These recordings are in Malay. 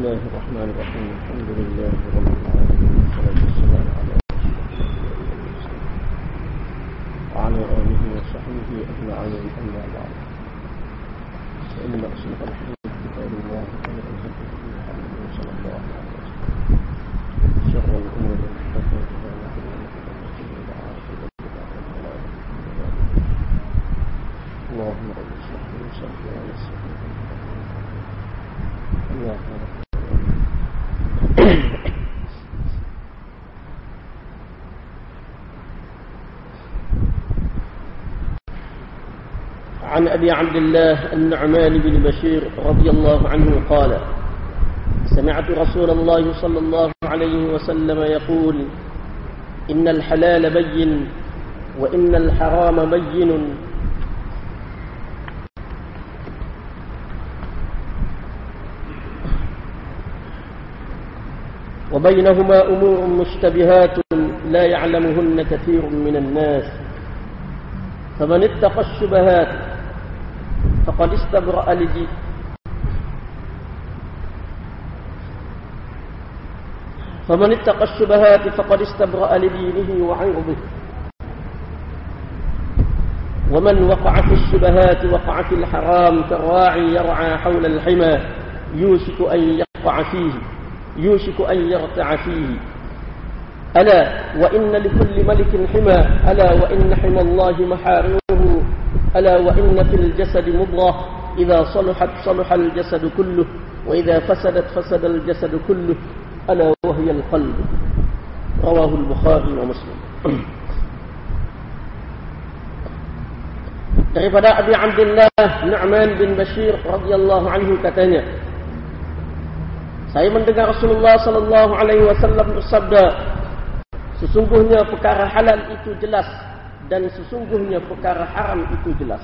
الله الرحمن الرحيم. الحمد لله رب عن أبي عبد الله النعمان بن بشير رضي الله عنه قال سمعت رسول الله صلى الله عليه وسلم يقول إن الحلال بين وإن الحرام بين. وبينهما أمور مشتبهات لا يعلمهن كثير من الناس. فمن اتقى الشبهات فقد استبرأ لدي فمن اتقى الشبهات فقد استبرأ لدينه وعرضه. ومن وقع في الشبهات وقع في الحرام كالراعي يرعى حول الحمى يوشك أن يقع فيه يوشك أن يرتع فيه. ألا وإن لكل ملك حمى ألا وإن حمى الله محارمه ألا وإن في الجسد مضغة إذا صلحت صلح الجسد كله وإذا فسدت فسد الجسد كله ألا وهي القلب رواه البخاري ومسلم daripada Abi Abdullah Nu'man bin Bashir radhiyallahu anhu katanya Saya mendengar Rasulullah sallallahu alaihi wasallam bersabda Sesungguhnya perkara halal itu jelas dan sesungguhnya perkara haram itu jelas.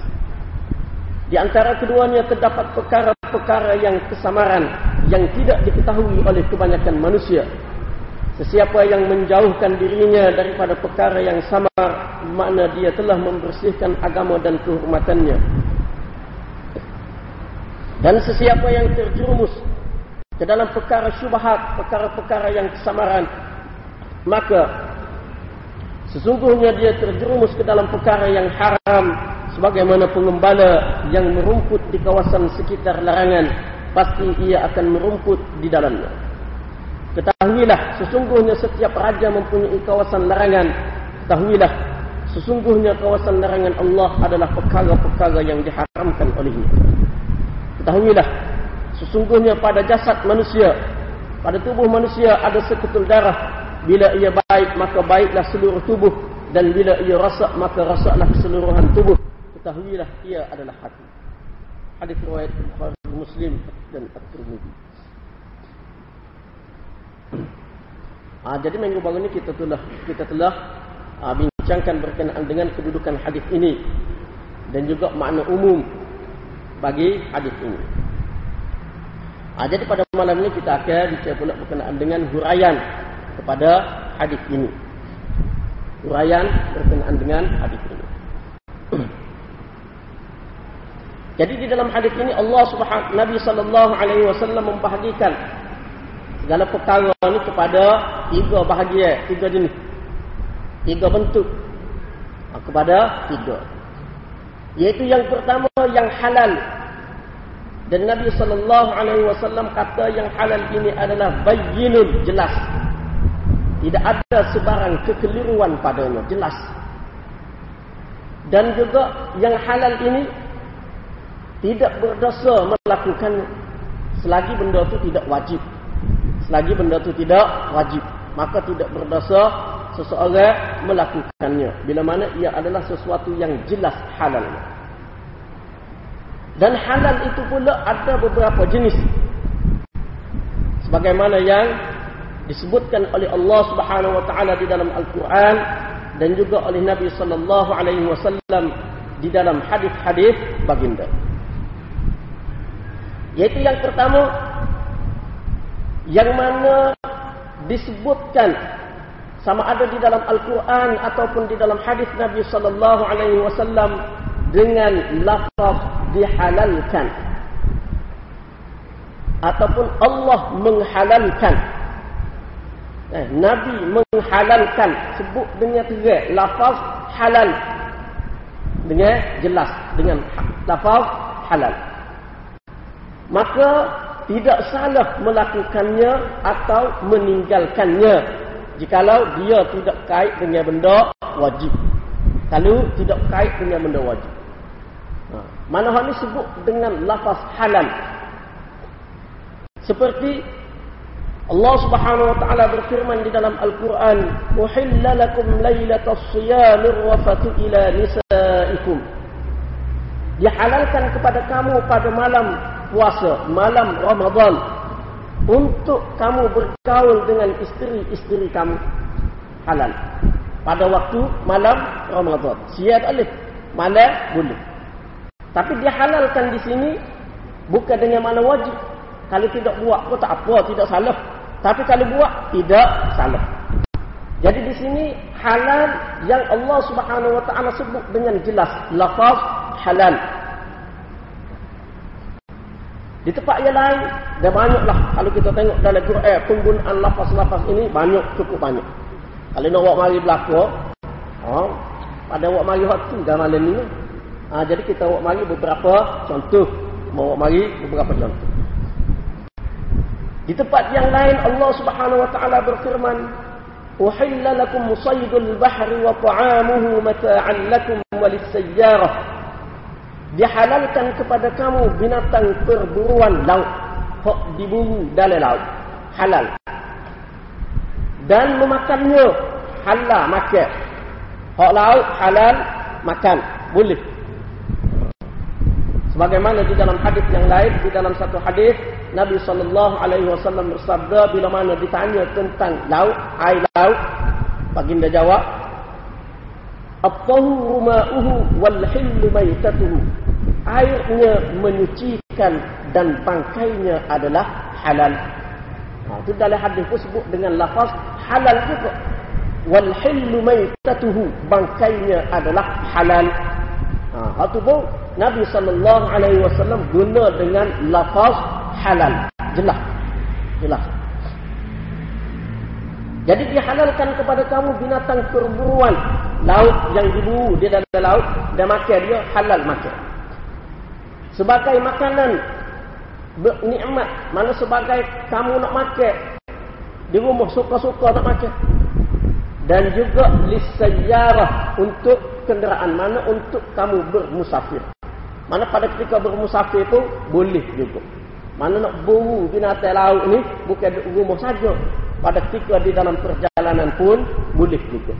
Di antara keduanya terdapat perkara-perkara yang kesamaran yang tidak diketahui oleh kebanyakan manusia. Sesiapa yang menjauhkan dirinya daripada perkara yang samar, makna dia telah membersihkan agama dan kehormatannya. Dan sesiapa yang terjerumus ke dalam perkara syubhat, perkara-perkara yang kesamaran, maka sesungguhnya dia terjerumus ke dalam perkara yang haram sebagaimana pengembala yang merumput di kawasan sekitar larangan pasti ia akan merumput di dalamnya. Ketahuilah sesungguhnya setiap raja mempunyai kawasan larangan. Ketahuilah sesungguhnya kawasan larangan Allah adalah perkara-perkara yang diharamkan olehnya. Ketahuilah sesungguhnya pada jasad manusia pada tubuh manusia ada seketul darah bila ia baik maka baiklah seluruh tubuh. Dan bila ia rasak maka rasaklah keseluruhan tubuh. Ketahuilah ia adalah hati. Hadis riwayat Bukhari Muslim dan At-Tirmidzi Ah, jadi minggu baru ini kita telah kita telah ah, bincangkan berkenaan dengan kedudukan hadis ini. Dan juga makna umum bagi hadis ini. Ah, jadi pada malam ini kita akan bicara pula berkenaan dengan huraian kepada hadis ini. Huraian berkenaan dengan hadis ini. Jadi di dalam hadis ini Allah Subhanahu Nabi sallallahu alaihi wasallam membahagikan segala perkara ini kepada tiga bahagian, tiga jenis. Tiga bentuk. Ha, kepada tiga. Yaitu yang pertama yang halal. Dan Nabi sallallahu alaihi wasallam kata yang halal ini adalah bayyinun jelas. Tidak ada sebarang kekeliruan padanya, jelas. Dan juga yang halal ini tidak berdosa melakukannya selagi benda itu tidak wajib. Selagi benda itu tidak wajib, maka tidak berdosa seseorang melakukannya bila mana ia adalah sesuatu yang jelas halal. Dan halal itu pula ada beberapa jenis. Sebagaimana yang disebutkan oleh Allah Subhanahu wa taala di dalam Al-Qur'an dan juga oleh Nabi sallallahu alaihi wasallam di dalam hadis-hadis baginda. Yaitu yang pertama yang mana disebutkan sama ada di dalam Al-Quran ataupun di dalam hadis Nabi sallallahu alaihi wasallam dengan lafaz dihalalkan. ataupun Allah menghalalkan eh, Nabi menghalalkan sebut dengan terang lafaz halal. Dengan jelas dengan lafaz halal. Maka tidak salah melakukannya atau meninggalkannya jikalau dia tidak kait dengan benda wajib. Kalau tidak kait dengan benda wajib. Ha. mana hal ini sebut dengan lafaz halal? Seperti Allah Subhanahu wa taala berfirman di dalam Al-Qur'an, "Uhilla lakum lailatas siyamir rafatu ila nisaikum." Dihalalkan kepada kamu pada malam puasa, malam Ramadan untuk kamu bergaul dengan isteri-isteri kamu. Halal. Pada waktu malam Ramadan. Siap boleh. Malam boleh. Tapi dihalalkan di sini bukan dengan mana wajib. Kalau tidak buat pun tak apa, tidak salah. Tapi kalau buat tidak salah. Jadi di sini halal yang Allah Subhanahu wa taala sebut dengan jelas lafaz halal. Di tempat yang lain dah banyaklah kalau kita tengok dalam Quran penggunaan lafaz-lafaz ini banyak cukup banyak. Kalau nak buat mari belaka, ha, pada buat mari waktu dah malam ni. Ha, jadi kita buat mari beberapa contoh. Mau buat mari beberapa contoh. Di tempat yang lain Allah Subhanahu wa taala berfirman, "Uhilla lakum saydul bahri wa ta'amuhu mata'an lakum wa lis-sayyarah." Dihalalkan kepada kamu binatang perburuan laut, hak diburu dalam laut, halal. Dan memakannya halal makan. Hak laut halal makan, boleh. Sebagaimana di dalam hadis yang lain, di dalam satu hadis Nabi sallallahu alaihi wasallam bersabda bila mana ditanya tentang laut, air laut, baginda jawab, "At-tahuru ma'uhu wal hillu maitatuhu." Airnya menyucikan dan bangkainya adalah halal. Ha, itu dalam hadis tersebut dengan lafaz halal juga. Wal hillu maitatuhu, bangkainya adalah halal. Ha, itu pun Nabi sallallahu alaihi wasallam guna dengan lafaz halal. Jelas. Jelas. Jadi dihalalkan kepada kamu binatang perburuan laut yang diburu di dalam laut dan makan dia halal makan. Sebagai makanan nikmat mana sebagai kamu nak makan di rumah suka-suka nak makan dan juga lisayyarah untuk kenderaan mana untuk kamu bermusafir. Mana pada ketika bermusafir itu boleh juga. Mana nak buru binatang laut ni bukan di rumah saja. Pada ketika di dalam perjalanan pun boleh juga.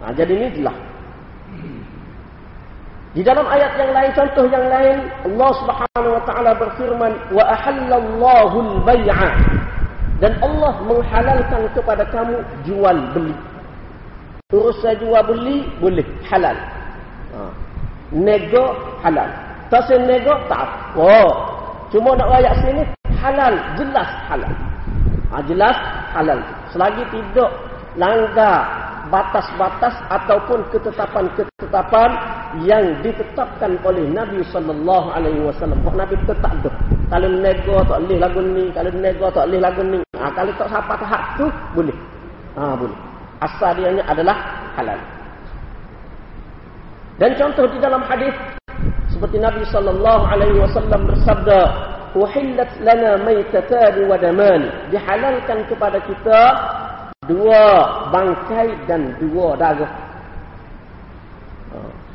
Nah, jadi ini jelas. Di dalam ayat yang lain, contoh yang lain, Allah Subhanahu wa taala berfirman, "Wa ahallallahu al-bai'a." Dan Allah menghalalkan kepada kamu jual beli. Urusan jual beli boleh halal. Ha. Nego halal. Tak nego tak apa. Cuma nak ayat sini halal, jelas halal. Ha, jelas halal. Selagi tidak langgar batas-batas ataupun ketetapan-ketetapan yang ditetapkan oleh Nabi sallallahu alaihi wasallam. Kok Nabi tetap dah. Kalau nego tak boleh lagu ni, kalau nego tak boleh lagu ni. Ha, kalau tak siapa tahap tu boleh. Ha, boleh. Asal dia adalah halal. Dan contoh di dalam hadis seperti Nabi sallallahu alaihi wasallam bersabda, "Uhillat lana maitatan wa daman." Dihalalkan kepada kita dua bangkai dan dua darah.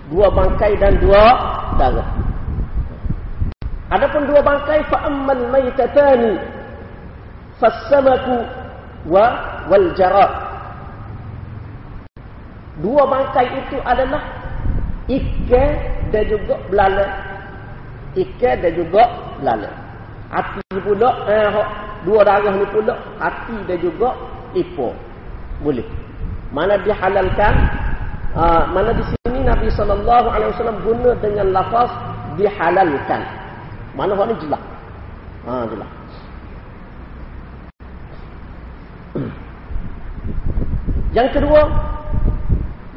Dua bangkai dan dua darah. Adapun dua bangkai fa ammal maitatani fasamaku wa wal jarat. Dua bangkai itu adalah ikan dan juga belala. Ikan dan juga belala. Hati pula, eh, dua darah ni pula, hati dan juga ipo. Boleh. Mana dihalalkan, uh, mana di sini Nabi SAW guna dengan lafaz dihalalkan. Mana hal ni jelas. Ha, jelas. Yang kedua,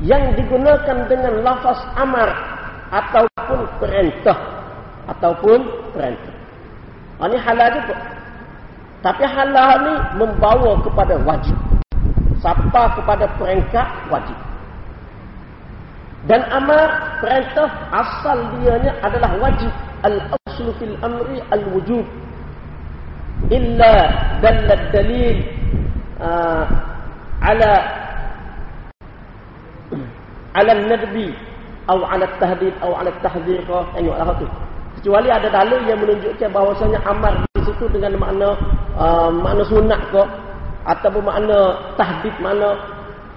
yang digunakan dengan lafaz amar ataupun perintah ataupun perintah. Ini halal juga. Tapi halal ni membawa kepada wajib. Siapa kepada peringkat wajib. Dan amar perintah asal dianya adalah wajib. Al-aslu fil amri al-wujub. Illa dalad dalil uh, ala ala nadbi atau ala tahdid atau ala tahzir kau tengoklah tu. Kecuali ada dalil yang menunjukkan bahawasanya amar di situ dengan makna uh, makna sunat kau ataupun makna tahdid makna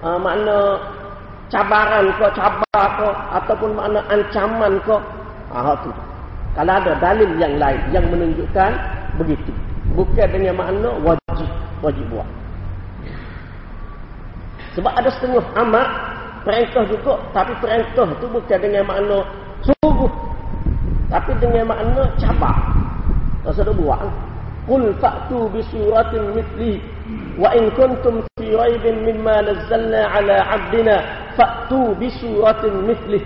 uh, makna cabaran kau cabar kau ataupun makna ancaman kau. Ah tu. Kalau ada dalil yang lain yang menunjukkan begitu. Bukan dengan makna wajib wajib buat. Sebab ada setengah amat perintah juga tapi perintah tu bukan dengan makna suruh tapi dengan makna cabar. Tak ada buat qul fa'tu bi suratin mithli wa in kuntum fi raibin mimma nazzalna ala 'abdina fa'tu bi suratin mithli.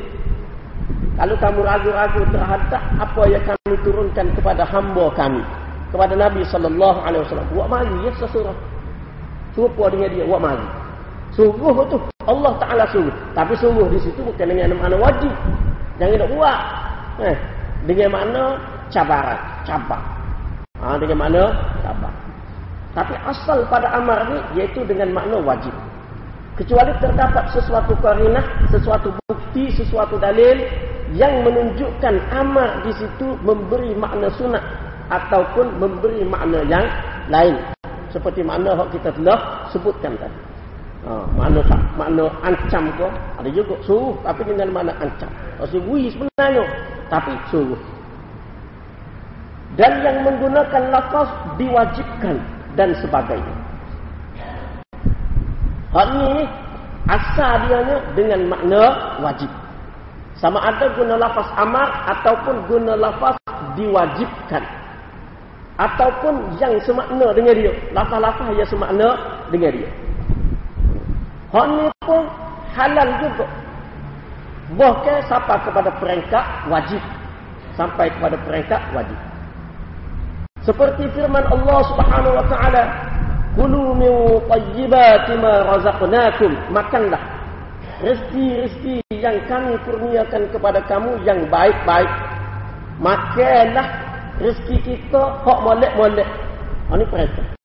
Kalau kamu ragu-ragu terhadap apa yang kami turunkan kepada hamba kami kepada Nabi sallallahu alaihi wasallam buat mari ya sesurah serupa dengan dia buat mari. Sungguh tu Allah Taala suruh. Tapi sungguh di situ bukan dengan makna wajib. Jangan nak buat. Eh, dengan makna cabaran, cabar. Ha, dengan makna cabar. Tapi asal pada amar ni iaitu dengan makna wajib. Kecuali terdapat sesuatu karinah, sesuatu bukti, sesuatu dalil yang menunjukkan amar di situ memberi makna sunat ataupun memberi makna yang lain. Seperti makna yang kita telah sebutkan tadi. Ha, makna tak, makna ancam ke? Ada juga suruh tapi dengan makna ancam. Maksud sebenarnya tapi suruh. Dan yang menggunakan lafaz diwajibkan dan sebagainya. Hal ini asal dia dengan makna wajib. Sama ada guna lafaz amar ataupun guna lafaz diwajibkan. Ataupun yang semakna dengan dia. Lafaz-lafaz yang semakna dengan dia. Hak ni pun halal juga. Bahkan sampai kepada peringkat wajib. Sampai kepada peringkat wajib. Seperti firman Allah Subhanahu wa taala, "Kulu min tayyibati ma razaqnakum." Makanlah rezeki-rezeki yang kami kurniakan kepada kamu yang baik-baik. Makanlah rezeki kita hak molek-molek. Ini perintah.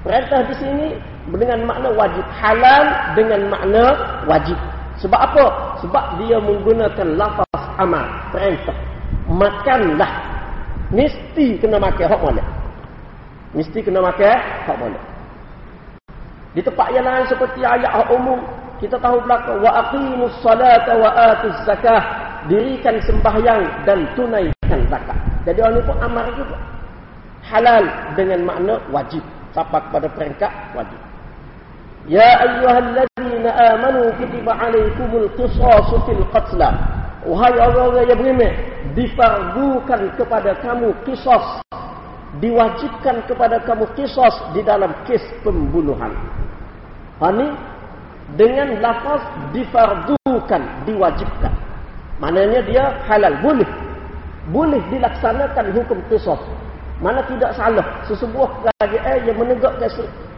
Perintah di sini dengan makna wajib. Halal dengan makna wajib. Sebab apa? Sebab dia menggunakan lafaz amal. Perintah. Makanlah. Mesti kena makan hak mana? Mesti kena makan hak mana? Di tempat yang lain seperti ayat umum. Kita tahu belakang. Wa aqimus salata wa atuz zakah. Dirikan sembahyang dan tunaikan zakat. Jadi orang ini pun amal juga. Halal dengan makna wajib sampai kepada peringkat wajib. Ya ayyuhalladzina amanu kutiba alaikumul qisasu fil qatla. Wahai orang-orang yang beriman, difardukan kepada kamu qisas. Diwajibkan kepada kamu qisas di dalam kes pembunuhan. Ini dengan lafaz difardukan, diwajibkan. Maknanya dia halal, boleh. Boleh dilaksanakan hukum qisas mana tidak salah. Sesebuah kerajaan yang menegakkan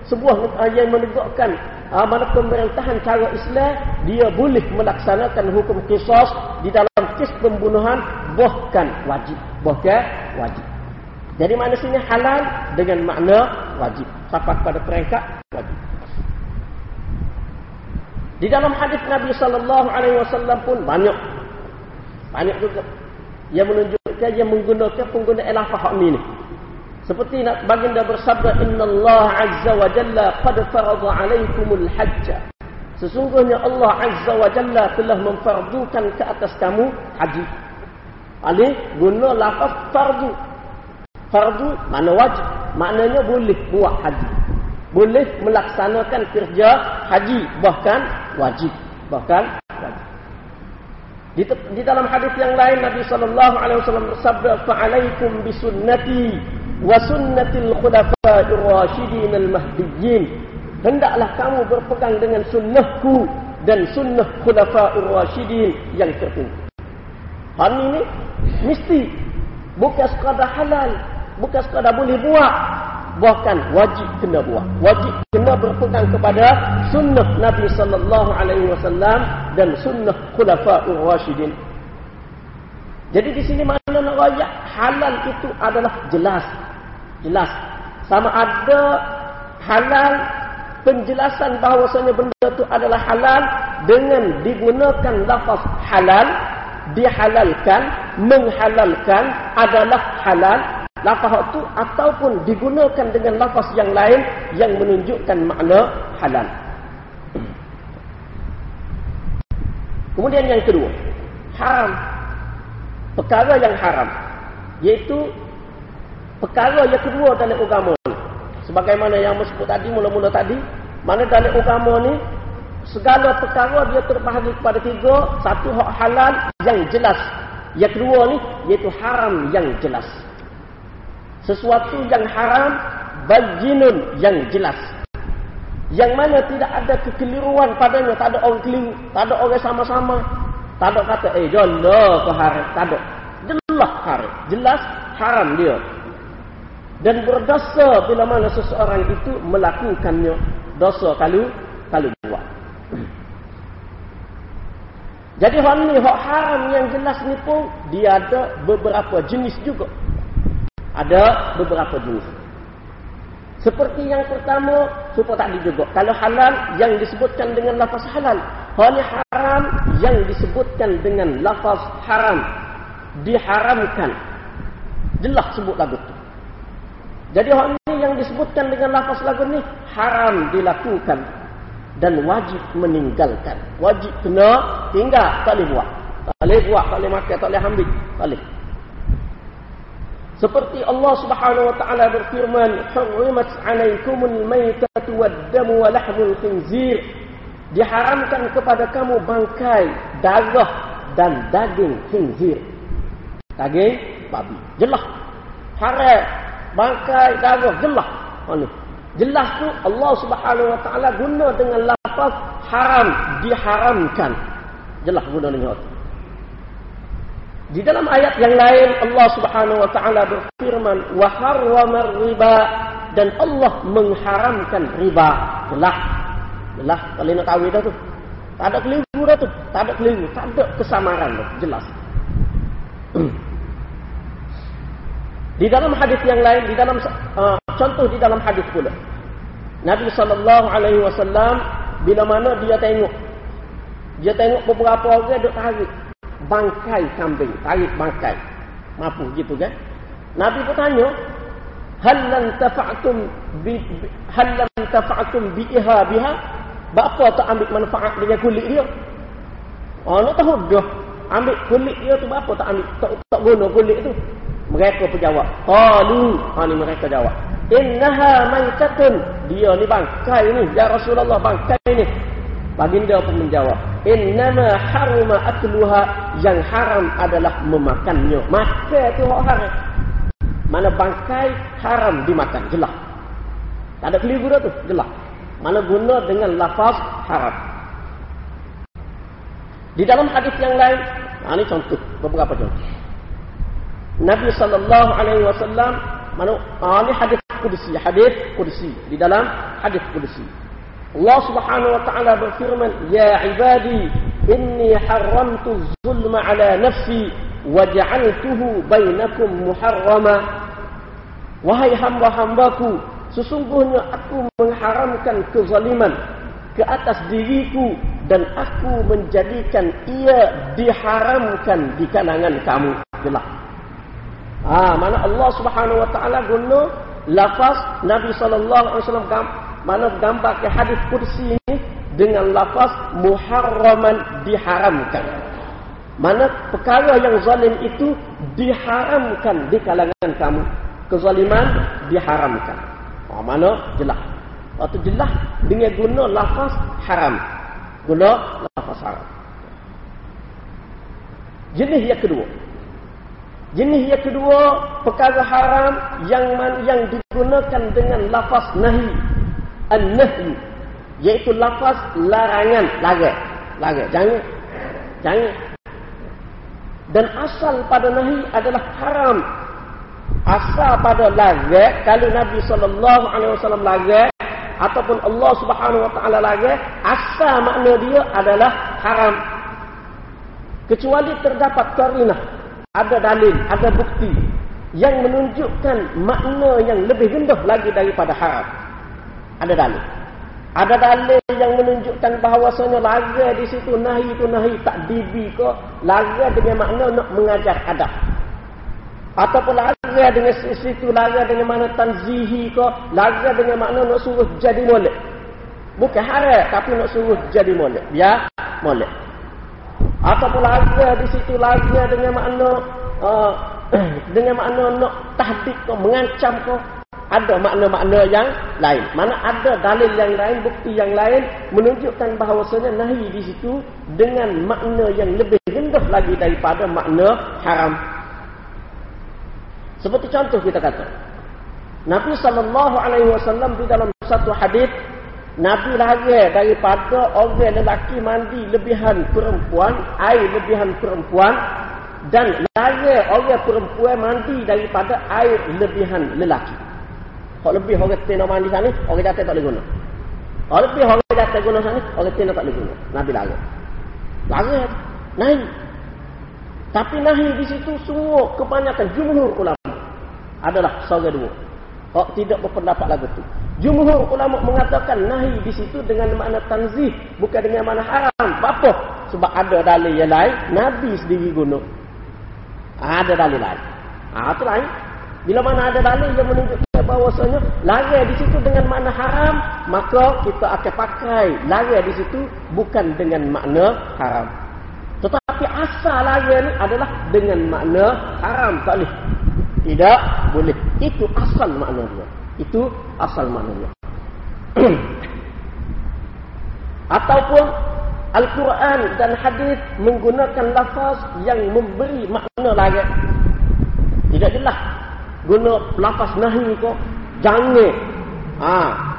sebuah yang menegakkan uh, mana pemerintahan cara Islam dia boleh melaksanakan hukum qisas di dalam kes pembunuhan bahkan wajib. Bahkan wajib. Jadi sini halal dengan makna wajib. Sampai pada peringkat wajib. Di dalam hadis Nabi sallallahu alaihi wasallam pun banyak. Banyak juga. Yang menunjukkan yang menggunakan penggunaan lafaz ini seperti nak baginda bersabda Inna Allah Azza wa Jalla qad farada alaikumul hajj. Sesungguhnya Allah Azza wa Jalla telah memfardukan ke atas kamu haji. Ali guna lafaz fardu. Fardu mana wajib? Maknanya boleh buat haji. Boleh melaksanakan kerja haji bahkan wajib. Bahkan wajib. Di, di dalam hadis yang lain Nabi sallallahu alaihi wasallam bersabda fa'alaikum bisunnati wa sunnatil khulafa'ir rasyidin al mahdiyyin hendaklah kamu berpegang dengan sunnahku dan sunnah khulafa'ir rasyidin yang tertinggi hal ini mesti bukan sekadar halal Bukan sekadar boleh buat. Bahkan wajib kena buat. Wajib kena berpegang kepada sunnah Nabi sallallahu alaihi wasallam dan sunnah khulafa'ur rasyidin. Jadi di sini mana nak halal itu adalah jelas. Jelas. Sama ada halal penjelasan bahawasanya benda itu adalah halal dengan digunakan lafaz halal dihalalkan menghalalkan adalah halal. Lafaz itu ataupun digunakan dengan lafaz yang lain yang menunjukkan makna halal. Kemudian yang kedua haram. Perkara yang haram iaitu perkara yang kedua dalam agama sebagaimana yang sebut tadi mula-mula tadi mana dalam agama ni segala perkara dia terbahagi kepada tiga. Satu hak halal yang jelas. Yang kedua ni iaitu haram yang jelas. Sesuatu yang haram bajinun yang jelas. Yang mana tidak ada kekeliruan padanya. Tak ada orang keliru tak ada orang sama-sama. Tak ada kata eh ke haram? Tak ada. Jelas haram. Jelas haram dia dan berdosa bila mana seseorang itu melakukannya dosa kalau kalau buat jadi hak ni, hak haram yang jelas ni pun dia ada beberapa jenis juga. Ada beberapa jenis. Seperti yang pertama, supaya tadi juga. Kalau halal yang disebutkan dengan lafaz halal. Ni haram yang disebutkan dengan lafaz haram. Diharamkan. Jelas sebut lagu tu. Jadi hak ni yang disebutkan dengan lafaz lagu ni haram dilakukan dan wajib meninggalkan. Wajib kena tinggal, tak boleh buat. Tak boleh buat, tak boleh makan, tak boleh ambil. Tak boleh. Seperti Allah Subhanahu wa taala berfirman, "Hurrimat 'alaikumul maitatu wad-damu wa lahmul khinzir." Diharamkan kepada kamu bangkai, darah dan daging khinzir. Daging babi. Jelas. Haram bangkai, darah jelas. Oh, Jelas tu Allah Subhanahu Wa Taala guna dengan lafaz haram diharamkan. Jelas guna dengan itu. Di dalam ayat yang lain Allah Subhanahu Wa Taala berfirman wa harrama riba dan Allah mengharamkan riba. Jelas. Jelas kalau nak tahu dah tu. Tak ada keliru dah tu. Tak ada keliru, tak ada kesamaran tu. Jelas. Di dalam hadis yang lain, di dalam uh, contoh di dalam hadis pula. Nabi sallallahu alaihi wasallam bila mana dia tengok dia tengok beberapa orang duk tarik bangkai kambing, tarik bangkai. Mampu gitu kan? Nabi pun tanya, "Hal lan tafa'tum bi hal lam tafa'tum bi ihabiha?" Bapa tak ambil manfaat dengan kulit dia? Oh, nak tahu dah. Ambil kulit dia tu bapa tak ambil tak, tak guna kulit tu. Mereka berjawab. Qalu. Ha ni mereka jawab. Innaha maitatun. Dia ni bangkai ni. Ya Rasulullah bangkai ni. Baginda pun menjawab. Innama haruma akluha. Yang haram adalah memakannya. Makan tu hak haram. Mana bangkai haram dimakan. Jelas. Tak ada keliru tu. Jelas. Mana guna dengan lafaz haram. Di dalam hadis yang lain. Ha, ini contoh. Beberapa contoh. Nabi sallallahu alaihi wasallam mana ah, ini hadis qudsi hadis qudsi di dalam hadis qudsi. Allah Subhanahu wa taala berfirman ya ibadi inni haramtu zulma ala nafsi wa ja'altuhu bainakum muharrama. Wahai hamba-hambaku sesungguhnya aku mengharamkan kezaliman ke atas diriku dan aku menjadikan ia diharamkan di kalangan kamu. Jelas Ha, mana Allah Subhanahu Wa Taala guna lafaz Nabi Sallallahu Alaihi Wasallam gam, mana gambar ke hadis kursi ini dengan lafaz muharraman diharamkan. Mana perkara yang zalim itu diharamkan di kalangan kamu. Kezaliman diharamkan. Ha, mana jelas. Waktu jelas dengan guna lafaz haram. Guna lafaz haram. Jenis yang kedua. Jenis yang kedua, perkara haram yang yang digunakan dengan lafaz nahi. An-nahi. Iaitu lafaz larangan. Larang. Larang. Jangan. Jangan. Dan asal pada nahi adalah haram. Asal pada larat kalau Nabi wasallam larat ataupun Allah Subhanahu wa taala larat, asal makna dia adalah haram. Kecuali terdapat karinah, ada dalil, ada bukti yang menunjukkan makna yang lebih rendah lagi daripada haram. Ada dalil. Ada dalil yang menunjukkan bahawasanya laga di situ nahi itu nahi tak dibi ke laga dengan makna nak mengajar adab. Ataupun laga dengan situ laga dengan makna tanzihi ke laga dengan makna nak suruh jadi molek. Bukan haram tapi nak suruh jadi molek. Ya, molek. Ataupun laga di situ laga dengan makna uh, dengan makna nak tahdid ke mengancam ke ada makna-makna yang lain. Mana ada dalil yang lain, bukti yang lain menunjukkan bahawasanya nahi di situ dengan makna yang lebih rendah lagi daripada makna haram. Seperti contoh kita kata. Nabi sallallahu alaihi wasallam di dalam satu hadis Nabi lagi daripada orang lelaki mandi lebihan perempuan, air lebihan perempuan dan lagi orang perempuan mandi daripada air lebihan lelaki. Kalau lebih orang tina mandi sana, orang jatuh tak boleh guna. Kalau lebih orang jatuh guna sana, orang tina tak boleh guna. Nabi larang. Larang. Nahi. Tapi nahi di situ semua kebanyakan jumhur ulama adalah seorang dua. Kok tidak berpendapat lagu tu. Jumhur ulama mengatakan nahi di situ dengan makna tanzih. Bukan dengan makna haram. Apa? Sebab ada dalil yang lain. Nabi sendiri guna. Ada dalil lain. Ah, itu lain. Bila mana ada dalil yang menunjukkan bahawasanya lari di situ dengan makna haram, maka kita akan pakai lari di situ bukan dengan makna haram. Tetapi asal lari ini adalah dengan makna haram. Tak boleh. Tidak boleh. Itu asal makna dia. Itu asal makna dia. Ataupun Al-Quran dan hadis menggunakan lafaz yang memberi makna lagi. Tidak jelas guna lafaz nahi ko jangan ha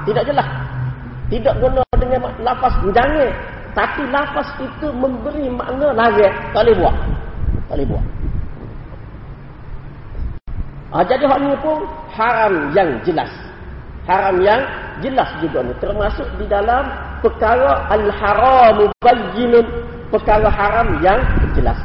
tidak jelas. Tidak guna dengan lafaz jangan tapi lafaz itu memberi makna lagi. Tak boleh buat. Tak boleh buat. Ha, jadi hal ini pun haram yang jelas haram yang jelas juga ni termasuk di dalam perkara al-haram bayyinun perkara haram yang jelas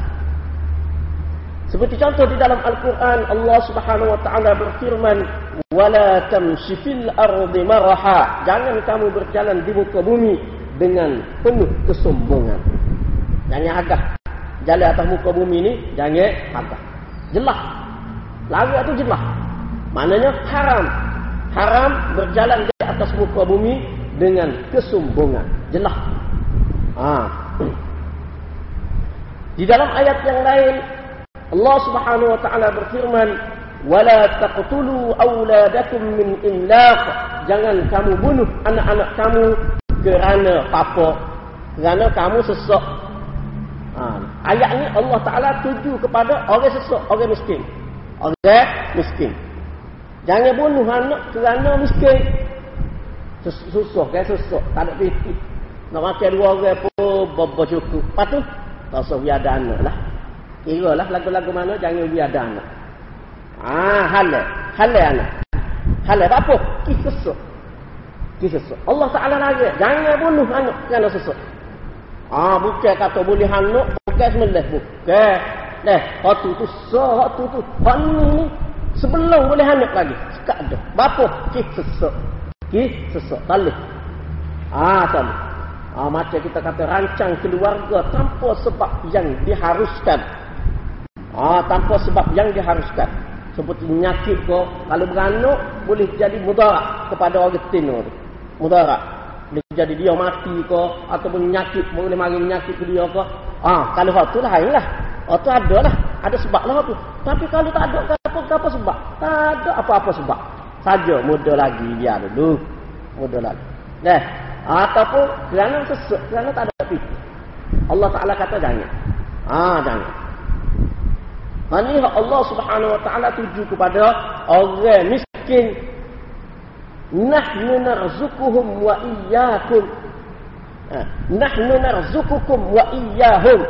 seperti contoh di dalam Al-Quran Allah Subhanahu Wa Taala berfirman, "Wala tamshi fil ardi maraha." Jangan kamu berjalan di muka bumi dengan penuh kesombongan. Jangan agak. Jalan atas muka bumi ini jangan agak. Jelas. Lagi itu jelas. Maknanya haram. Haram berjalan di atas muka bumi dengan kesombongan. Jelas. Ha. Di dalam ayat yang lain Allah Subhanahu wa taala berfirman, "Wala taqtulu auladakum min imlaq." Jangan kamu bunuh anak-anak kamu kerana apa? Kerana kamu sesak. Ha, ayat ini Allah Taala tuju kepada orang sesak, orang miskin. Orang miskin. Jangan bunuh anak kerana miskin. Susah kan susah, tak ada fikir. Nak makan dua orang pun berapa cukup. Lepas tu, tak usah biar ada anak lah. Kira lah lagu-lagu mana jangan biar ada anak. Ah, halal. Halal anak. Halal apa? Kisah sesuk. Kisah. Allah Ta'ala lagi. Jangan bunuh anak kerana sesuk. Ah, bukan kata boleh anak. Bukan semelah. Bukan. Dah, waktu tu sah, waktu tu. Waktu ni, sebelum boleh anak lagi. Sekat ada. Bapa? Kisah sesuk. Kisah sesuk. Tak Ah, tak Ah, macam kita kata rancang keluarga tanpa sebab yang diharuskan. Ah, tanpa sebab yang diharuskan. Seperti menyakit ko, kalau beranak boleh jadi mudarat kepada orang tino tu. Mudarat. Boleh jadi dia mati ko ataupun menyakit boleh mari menyakit ke dia ko. Ah, kalau hak tu lah. Oh tu ada lah. Ada sebab lah tu. Tapi kalau tak ada apa apa sebab? Tak ada apa-apa sebab. Saja muda lagi dia dulu. Muda lagi. Nah, ataupun kerana sesuatu kerana tak ada fikir. Allah Taala kata jangan. Ah, jangan. Ini Allah subhanahu wa ta'ala tuju kepada orang miskin. Nahnu narzukuhum wa iyyakum. Ha. Nahnu narzukukum wa iyyahum.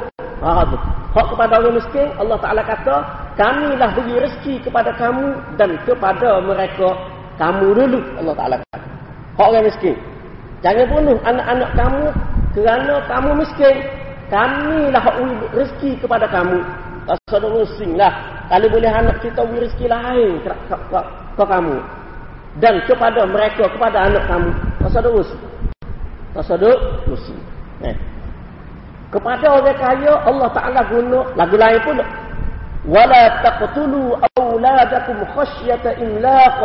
Ha, Hak kepada orang miskin, Allah Ta'ala kata, kamilah beri rezeki kepada kamu dan kepada mereka kamu dulu Allah Taala kata. Hak orang miskin. Jangan bunuh anak-anak kamu kerana kamu miskin. Kamilah beri rezeki kepada kamu. Tak sadar lah. Kalau boleh anak kita beri rezeki lain ke, kamu. Dan kepada mereka, kepada anak kamu. Tak sadar Tak sadar Eh. Kepada orang kaya Allah Taala guna lagu lain pun wala taqtulu auladakum khasyata imlaq.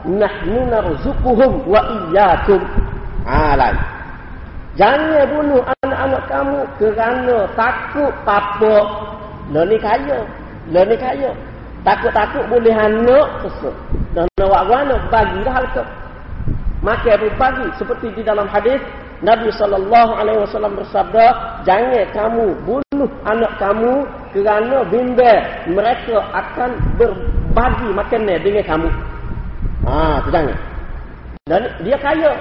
Nahnu narzuquhum wa iyyakum. Alai ha, jangan bunuh anak-anak kamu kerana takut papa lo ni kaya. Lo ni kaya. Takut-takut boleh anak sesat dan nak buat bagi dah harta makan pun bagi seperti di dalam hadis Nabi sallallahu alaihi wasallam bersabda, "Jangan kamu bunuh anak kamu kerana bimbang mereka akan berbagi makanan dengan kamu." Ha, tu jangan. Dan dia kaya.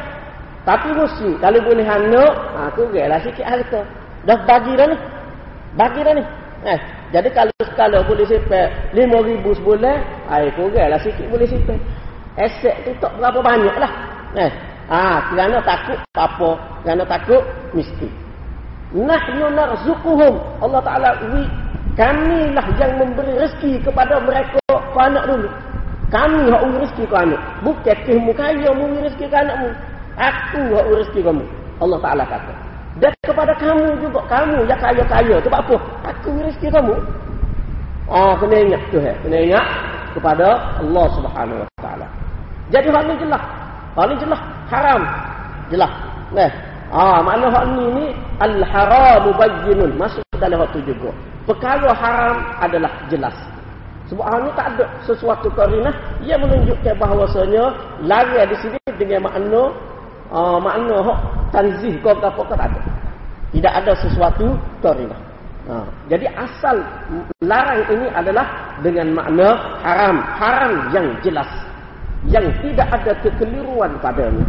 Tapi mesti kalau boleh anak, ha tu gelah sikit harta. Dah bagi dah ni. Bagi dah ni. Eh, jadi kalau sekali boleh simpan 5000 sebulan, ai kuranglah sikit boleh simpan. Aset tu tak berapa banyak lah. Eh, Ah, kerana takut apa? Kerana takut miskin. Nahnu narzuquhum. Allah Taala wi kamilah yang memberi rezeki kepada mereka ke anak dulu. Kami hak uri rezeki ke anak. Bukan kehmu kaya mu rezeki ke anakmu. Aku hak uri rezeki kamu. Allah Taala kata. Dan kepada kamu juga kamu yang kaya-kaya. Sebab apa? Aku uri rezeki kamu. Ah, kena ingat tu eh. Kena ingat kepada Allah Subhanahu Wa Taala. Jadi hal ini jelas. Hal ini jelas haram. Jelas. Nah. Ah, makna hak ni ni al-haram bayyinun. Masuk dalam hak tu juga. Perkara haram adalah jelas. Sebab hal ni tak ada sesuatu karinah yang menunjukkan bahawasanya lari di sini dengan makna uh, makna hak tanzih kau apa kau tak ada. Tidak ada sesuatu karinah. Ha. Jadi asal larang ini adalah dengan makna haram, haram yang jelas yang tidak ada kekeliruan padanya.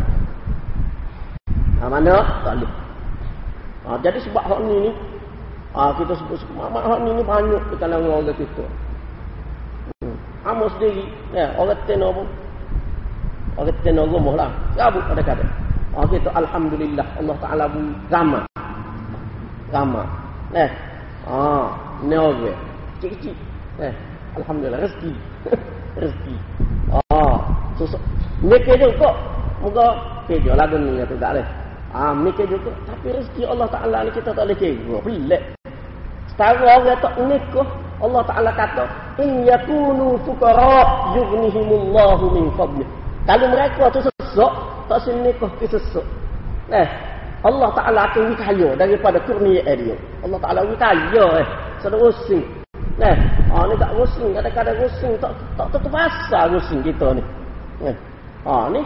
Ha, mana? Tak boleh. Ha, jadi sebab hak ni ni, ha, kita sebut sebut mak hak ni ni banyak di kalangan orang kita. Hmm. Amo sendiri, ya, orang tena pun. Orang tena rumah lah. Rabuk kadang-kadang. Ha, kita Alhamdulillah Allah Ta'ala pun ramah. Ramah. Eh, ha, ni orang. Kecil-kecil. Eh, Alhamdulillah, rezeki. rezeki. Oh, susuk. Mikir juga. Moga kerja lagu ni tu tak boleh. Ah, mikir juga. Tapi rezeki Allah Taala ni kita tak boleh kira. Pelik. Setara orang tak nikah, Allah Taala kata, "In yakunu fuqara yughnihimullahu min fadli." Kalau mereka tu sesok, tak sini nikah ke sesok. Eh, Allah Taala akan kaya daripada kurnia dia. Allah Taala kaya eh. Saudara using. Eh, ah ni tak rusing, kadang-kadang rusing tak tak tutup asa rusing kita ni. Eh. Ah ni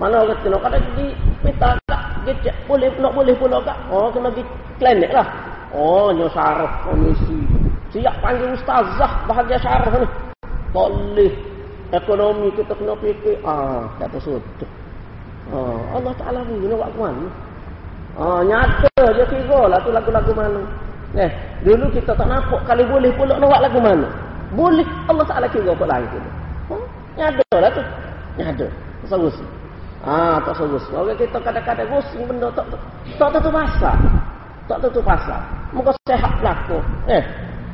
mana orang kena kadang jadi minta tak gecek boleh nak boleh pula kak. Oh kena pergi klinik lah. Oh syaraf komisi. Siap panggil ustazah bahagia syaraf ni. Boleh ekonomi kita kena fikir ah kata sudah. Ah Allah Taala ni nak buat mana? Ah nyata je kira lah tu lagu-lagu mana. Eh, dulu kita tak nampak kalau boleh pula nak buat lagu mana. Boleh Allah Taala kira apa lain tu. Hmm? Nyada lah tu. Nyada. Terus. Ah, tak terus. Orang kita kadang-kadang gosing benda tak tak tentu masa. Tak tentu masa. Muka sehat laku. Eh.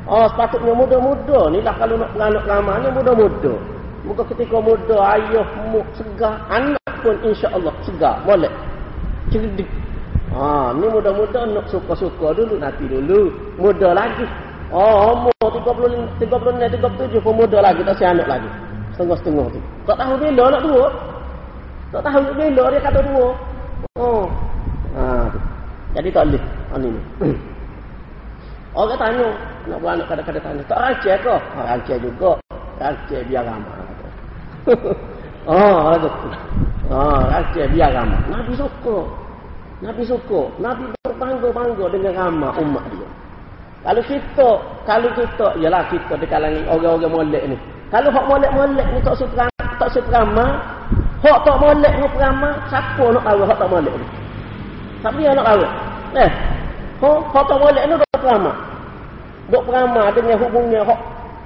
Oh, sepatutnya muda-muda ni lah kalau nak beranak lama ni muda-muda. Muka ketika muda ayah mu segar, anak pun insya-Allah segar, boleh. Cerdik Ha, ni muda-muda nak suka-suka dulu nanti dulu. Muda lagi. Oh, umur 30 36 37 pun muda lagi tak si anak lagi. Setengah-setengah tu. Tak tahu bila nak tua. Tak tahu bila dia kata tua. Oh. Ha, Jadi tak boleh. Ha, ni. Orang tanya, nak buat anak kadang-kadang tanya, tak rancang ke? Ha, rancang juga. Rancang biar ramah. oh, ada tu. Ha, rancang biar ramah. Nabi suka. Nabi suka. Nabi berbangga-bangga dengan ramah umat dia. Kalau kita, kalau kita, ialah kita di kalangan orang-orang molek ni. Kalau hak molek-molek ni tak suka tak suka ramah, hak tak molek ni ramah, siapa nak tahu hak tak molek ni? Siapa yang nak tahu? Eh, hak, hak tak molek ni tak ramah. Dok ramah dengan hubungnya hak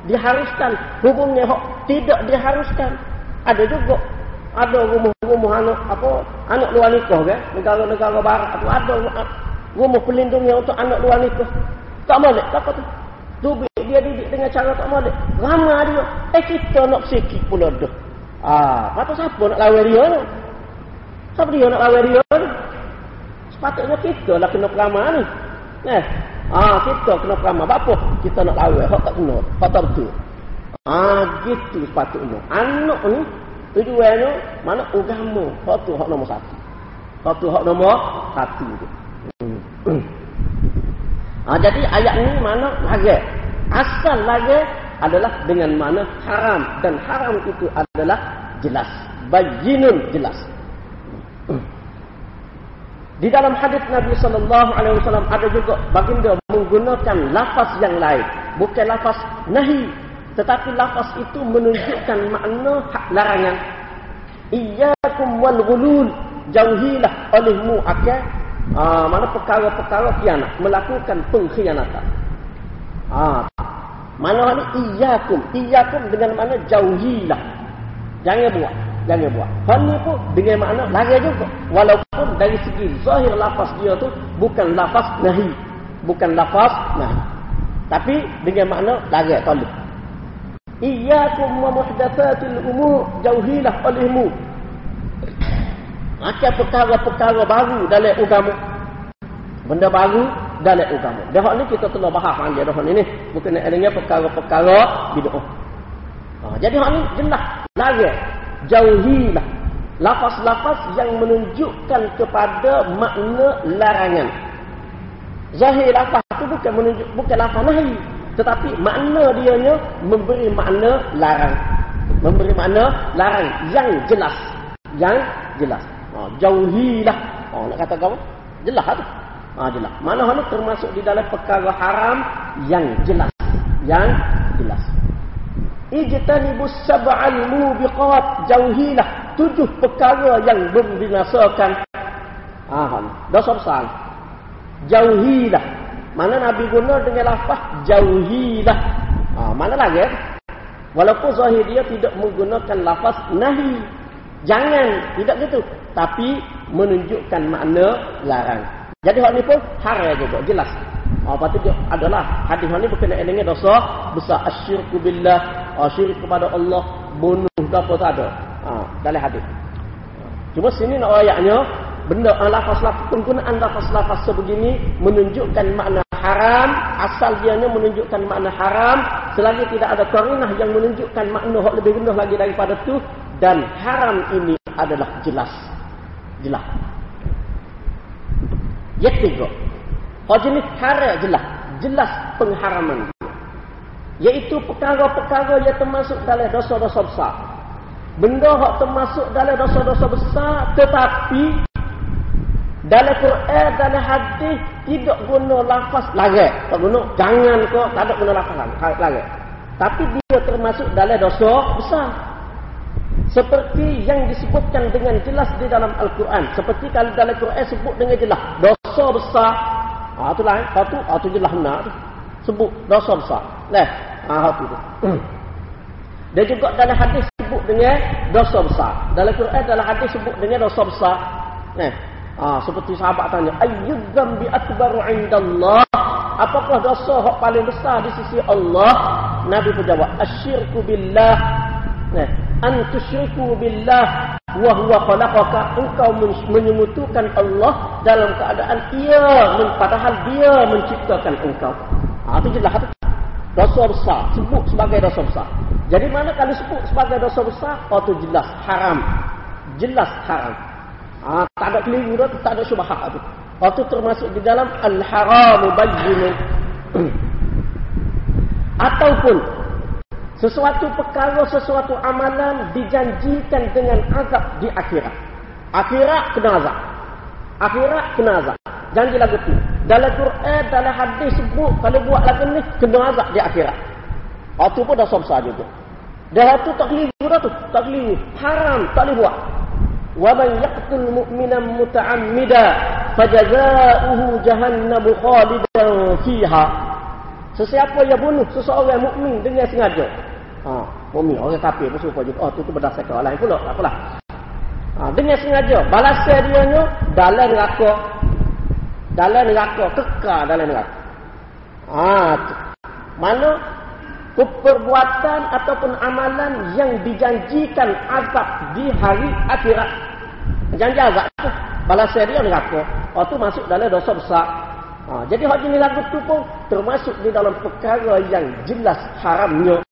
diharuskan hubungnya hok tidak diharuskan ada juga ada rumah-rumah anak apa anak luar nikah kan negara-negara barat tu ada rumah pelindungnya untuk anak luar nikah. Tak boleh tak apa tu. Tu dia didik dengan cara tak boleh. Ramai dia. Eh kita nak sikit pula dah. Ah kata siapa nak lawan dia tu? Siapa dia nak lawan dia tu? Sepatutnya kita lah kena peramah ni. Eh Ah kita kena peramah. Apa? Kita nak lawan? Hak tak kena. Hak tak betul. Ah gitu sepatutnya. Anak ni tujuannya mana agama. Hak tu hak nombor satu. Hak tu hak nombor satu tu. Ah, jadi ayat ni mana lagi? Asal lagi adalah dengan mana haram dan haram itu adalah jelas. Bayinun jelas. Di dalam hadis Nabi sallallahu alaihi wasallam ada juga baginda menggunakan lafaz yang lain, bukan lafaz nahi, tetapi lafaz itu menunjukkan makna hak larangan. Iyyakum wal ghulul, jauhilah olehmu akan ah, mana perkara-perkara khianat, melakukan pengkhianatan. Ah, mana ni iyyakum, iyyakum dengan mana jauhilah. Jangan buat jangan buat. Hal ni pun dengan makna lari juga. Walaupun dari segi zahir lafaz dia tu bukan lafaz nahi. Bukan lafaz nahi. Tapi dengan makna lari tolak. Iyyakum wa muhdatsatil umur jauhilah olehmu. Akan perkara-perkara baru dalam agama. Benda baru dalam agama. Dah ni kita telah bahas panjang dah ni ni. Bukan adanya perkara-perkara bid'ah. Ha, jadi hak ni jelas lari jauhilah lafaz-lafaz yang menunjukkan kepada makna larangan. Zahir lafaz itu bukan menunjuk bukan lafaz nahi, tetapi makna dianya memberi makna larang. Memberi makna larang yang jelas. Yang jelas. Ha, jauhilah. Ha, nak kata apa? Jelas tu. Ha, jelas. Mana hal termasuk di dalam perkara haram yang jelas. Yang jelas ijtanibus sab'al mubiqat jauhilah tujuh perkara yang membinasakan ah dosa besar jauhilah mana nabi guna dengan lafaz jauhilah. Ah mana lagi walaupun zahir dia tidak menggunakan lafaz nahi. Jangan tidak gitu. Tapi menunjukkan makna larang. Jadi hal ni pun haram juga jelas. Ah, lepas tu dia adalah hadis ni berkenaan dengan dosa besar. Asyirku billah, ah, syirik kepada Allah, bunuh ke apa tak ada. Ha, dalam hadis. Cuma sini nak ayatnya benda lafaz-lafaz penggunaan lafaz-lafaz sebegini menunjukkan makna haram, asal dianya menunjukkan makna haram, selagi tidak ada qarinah yang menunjukkan makna hak lebih rendah lagi daripada itu dan haram ini adalah jelas. Jelas. Yang ketiga, jenis haram jelas. Jelas pengharaman. Iaitu perkara-perkara yang termasuk dalam dosa-dosa besar. Benda yang termasuk dalam dosa-dosa besar tetapi dalam Quran, dalam hadis tidak guna lafaz lagi. Tak guna jangan kau tak ada guna lafaz lagi. Tapi dia termasuk dalam dosa besar. Seperti yang disebutkan dengan jelas di dalam Al-Quran. Seperti kalau dalam Quran sebut dengan jelas. Dosa besar Ha tu lain. Ha tu, ha tu jelas benar. Sebut dosa besar. Nah, ha tu. Dan juga dalam hadis sebut dengan dosa besar. Dalam Quran dalam hadis sebut dengan dosa besar. Nah, ha, seperti sahabat tanya, ayyud dzambi akbaru indallah? Apakah dosa yang paling besar di sisi Allah? Nabi menjawab, asyirku billah. Nah, an tusyriku billah wa huwa khalaqaka engkau menyemutukan Allah dalam keadaan ia padahal dia menciptakan engkau ha itu jelas dosa besar sebut sebagai dosa besar jadi mana kalau sebut sebagai dosa besar oh itu jelas haram jelas haram ha, tak ada keliru dah tak ada syubhat itu oh itu termasuk di dalam al haram bayyin ataupun sesuatu perkara, sesuatu amalan dijanjikan dengan azab di akhirat. Akhirat kena azab. Akhirat kena azab. Janji lagu tu. Dalam Quran, dalam hadis sebut, kalau buat lagu ni, kena azab di akhirat. Itu pun dah besar juga. Dah tu tak keliru dah tu. Tak keliru. Haram, tak boleh buat. وَمَنْ يَقْتُلْ مُؤْمِنًا مُتَعَمِّدًا فَجَزَاؤُهُ جَهَنَّمُ خَالِدًا فِيهَا Sesiapa yang bunuh seseorang mukmin dengan sengaja. Ha, mukmin orang kafir pun serupa juga. Oh, tu tu berdasarkan orang lain pula. Tak apalah. Ha, dengan sengaja. Balasan dia nya dalam neraka. Dalam neraka. Kekal dalam neraka. Ha, mana perbuatan ataupun amalan yang dijanjikan azab di hari akhirat. Janji azab tu. Balasan dia neraka. Oh, tu masuk dalam dosa besar. Ha, jadi hak jenis lagu tu pun termasuk di dalam perkara yang jelas haramnya.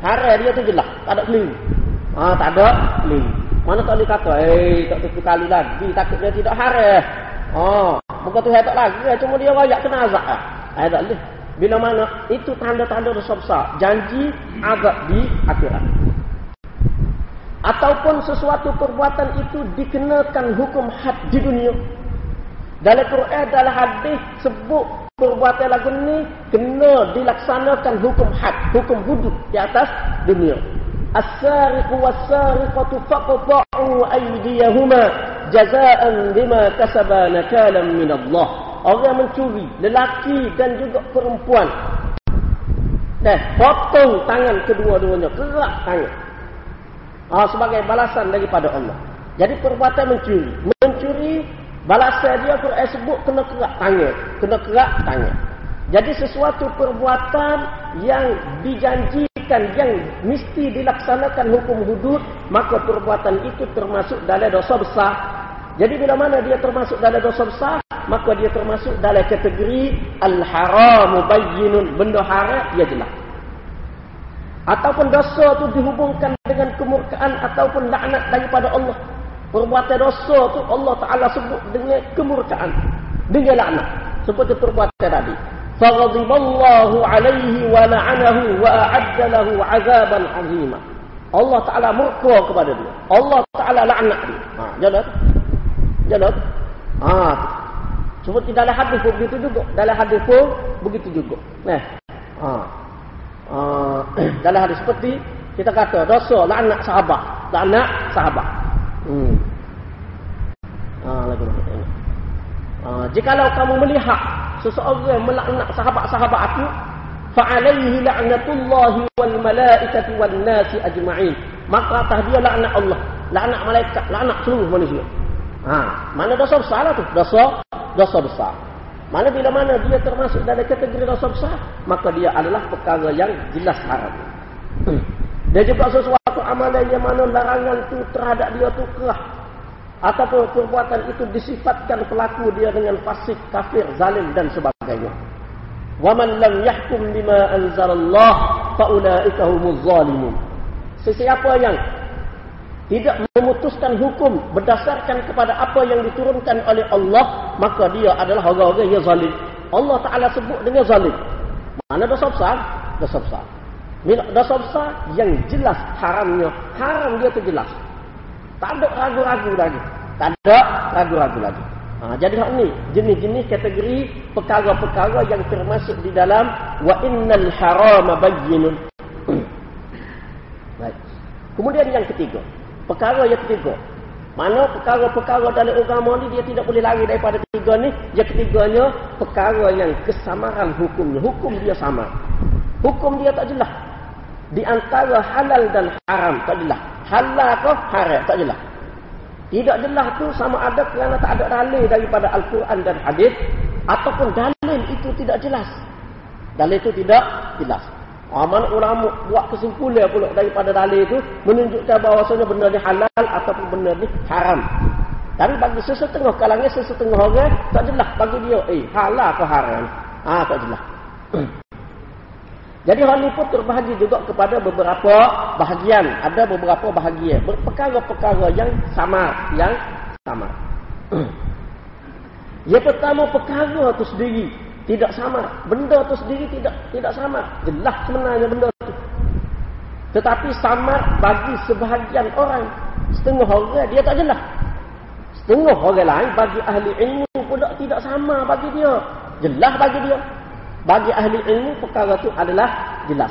Haram dia tu jelas. Tak ada keliru. Ha, tak ada keliru. Mana tak boleh kata, eh, tak tentu kali lagi. Takut dia tidak haram. Oh, muka tu tak lagi. Cuma dia rayak kena azab. Eh, tak boleh. Bila mana itu tanda-tanda dosa besar. Janji azab di akhirat. Ataupun sesuatu perbuatan itu dikenakan hukum had di dunia. Dalam Quran dalam hadis sebut perbuatan lagu ni kena dilaksanakan hukum had, hukum hudud di atas dunia. As-sariqu was-sariqatu faqta'u aydiyahuma jazaa'an bima kasaba nakalan min Allah. Orang mencuri, lelaki dan juga perempuan. Dah, potong tangan kedua-duanya, kerak tangan. Ah, sebagai balasan daripada Allah. Jadi perbuatan mencuri, mencuri Balasan dia Quran sebut kena kerak tangan. Kena kerak tangan. Jadi sesuatu perbuatan yang dijanjikan, yang mesti dilaksanakan hukum hudud, maka perbuatan itu termasuk dalam dosa besar. Jadi bila mana dia termasuk dalam dosa besar, maka dia termasuk dalam kategori al-haramu bayyinun. Benda haram, ia jelas. Ataupun dosa itu dihubungkan dengan kemurkaan ataupun laknat daripada Allah. Perbuatan dosa tu Allah Ta'ala sebut dengan kemurkaan. Dengan laknat. Seperti perbuatan tadi. Faghadiballahu alaihi wa la'anahu wa a'adda lahu azaban azimah. Allah Ta'ala murka kepada dia. Allah Ta'ala laknat dia. Ha, jalan. Jalan. Ha, seperti dalam hadis pun begitu juga. Dalam hadis pun begitu juga. Nah. Ha. Ha. dalam hadis seperti kita kata dosa laknat sahabat. Laknat sahabat. Hmm. Ha, lagi tengok. Ha, jikalau kamu melihat seseorang melaknat sahabat-sahabat aku, fa'alaihi la'natullahi wal malaikati wan nasi ajma'in. Maka atas dia laknat Allah, laknat malaikat, laknat seluruh manusia. Ha, mana dosa besar lah tu? Dosa, dosa besar. Mana bila mana dia termasuk dalam kategori dosa besar, maka dia adalah perkara yang jelas haram. Dan juga sesuatu amalan yang mana larangan tu terhadap dia tu kerah. Ataupun perbuatan itu disifatkan pelaku dia dengan fasik, kafir, zalim dan sebagainya. وَمَنْ لَمْ يَحْكُمْ بِمَا أَنْزَلَ اللَّهِ فَأُولَٰئِكَ هُمُ الظَّالِمُونَ Sesiapa yang tidak memutuskan hukum berdasarkan kepada apa yang diturunkan oleh Allah, maka dia adalah orang-orang yang zalim. Allah Ta'ala sebut dengan zalim. Mana dosa besar? Dosa besar. Bila dosa besar yang jelas haramnya. Haram dia tu jelas. Tak ada ragu-ragu lagi. Tak ada ragu-ragu lagi. Ha, jadi hak ni jenis-jenis kategori perkara-perkara yang termasuk di dalam wa innal harama bayyinun. Baik. Kemudian yang ketiga, perkara yang ketiga. Mana perkara-perkara dalam agama ni dia tidak boleh lari daripada tiga ni. Yang ketiganya perkara yang kesamaran hukumnya. Hukum dia sama. Hukum dia tak jelas di antara halal dan haram tak jelas. Halal ke haram tak jelas. Tidak jelas tu sama ada kerana tak ada dalil daripada Al-Quran dan hadis ataupun dalil itu tidak jelas. Dalil itu tidak jelas. Aman ulama buat kesimpulan pula daripada dalil itu menunjukkan bahawasanya benda ni halal ataupun benda ni haram. Tapi bagi sesetengah kalangan sesetengah orang tak jelas bagi dia eh halal ke haram. Ah tak jelas. Jadi hal ini pun terbahagi juga kepada beberapa bahagian. Ada beberapa bahagian. Perkara-perkara yang sama. Yang sama. yang pertama perkara itu sendiri. Tidak sama. Benda itu sendiri tidak tidak sama. Jelas sebenarnya benda itu. Tetapi sama bagi sebahagian orang. Setengah orang dia tak jelas. Setengah orang lain bagi ahli ilmu pula tidak sama bagi dia. Jelas bagi dia bagi ahli ilmu perkara itu adalah jelas.